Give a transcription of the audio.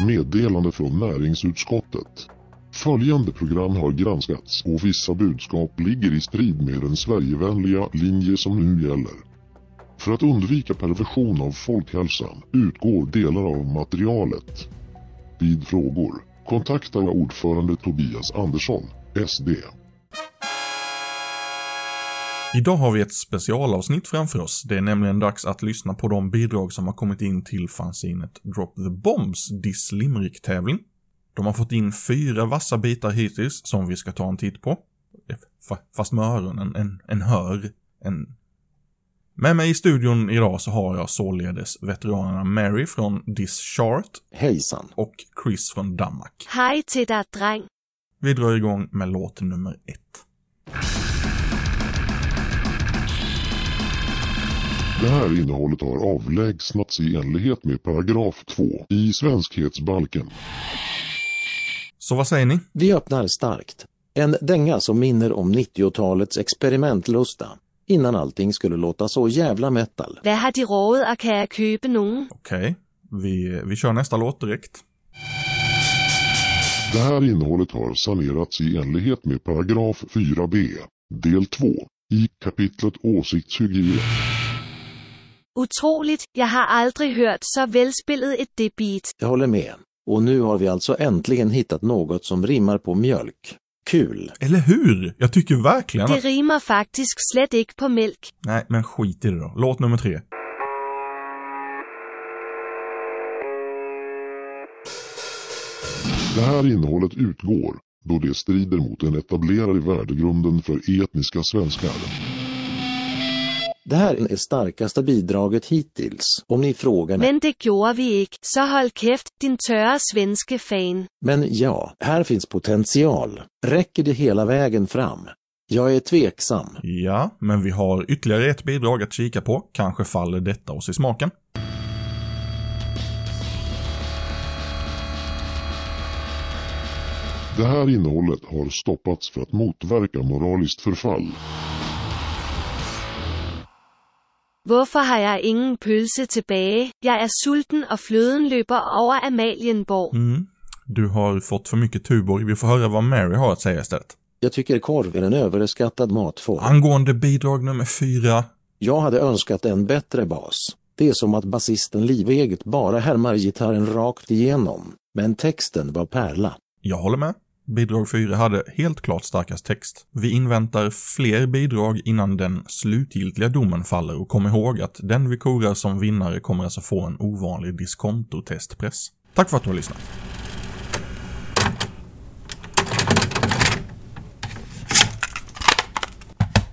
meddelande från näringsutskottet. Följande program har granskats och vissa budskap ligger i strid med den Sverigevänliga linje som nu gäller. För att undvika perversion av folkhälsan utgår delar av materialet. Vid frågor kontakta ordförande Tobias Andersson, SD. Idag har vi ett specialavsnitt framför oss. Det är nämligen dags att lyssna på de bidrag som har kommit in till fanzinet Drop the Bombs Diss Limerick-tävling. De har fått in fyra vassa bitar hittills som vi ska ta en titt på. Fast med öronen, en, en hör, en... Med mig i studion idag så har jag således veteranerna Mary från Diss Chart. Hejsan. Och Chris från Danmark. Hej till dig dräng. Vi drar igång med låt nummer ett. Det här innehållet har avlägsnats i enlighet med paragraf 2 i Svenskhetsbalken. Så vad säger ni? Vi öppnar starkt. En dänga som minner om 90-talets experimentlusta. Innan allting skulle låta så jävla metal. Vad har de råd och kan jag köpa någon? Okej, okay. vi, vi kör nästa låt direkt. Det här innehållet har sanerats i enlighet med paragraf 4b, del 2, i kapitlet åsiktshygien. Otroligt, jag har aldrig hört så välspelat ett debit. Jag håller med. Och nu har vi alltså äntligen hittat något som rimmar på mjölk. Kul! Eller hur? Jag tycker verkligen Det rimmar faktiskt slett inte på mjölk. Nej, men skit i det då. Låt nummer tre. Det här innehållet utgår då det strider mot den etablerade värdegrunden för etniska svenskar. Det här är det starkaste bidraget hittills, om ni frågar mig. Men det gjorde vi inte, så håll käft din törra svenske fan. Men ja, här finns potential. Räcker det hela vägen fram? Jag är tveksam. Ja, men vi har ytterligare ett bidrag att kika på. Kanske faller detta oss i smaken. Det här innehållet har stoppats för att motverka moraliskt förfall. Hvorfor har jeg ingen pølse tilbage? Jeg er sulten och flöden löper över Amalienborg. Mm. Du har fått för mycket Tuborg. Vi får höra vad Mary har att säga istället. Jag tycker korv är en överskattad matform. Angående bidrag nummer fyra. Jag hade önskat en bättre bas. Det är som att basisten Liveget bara härmar gitarren rakt igenom. Men texten var pärla. Jag håller med. Bidrag 4 hade helt klart starkast text. Vi inväntar fler bidrag innan den slutgiltiga domen faller och kom ihåg att den vi korar som vinnare kommer alltså få en ovanlig diskontotestpress. Tack för att du har lyssnat.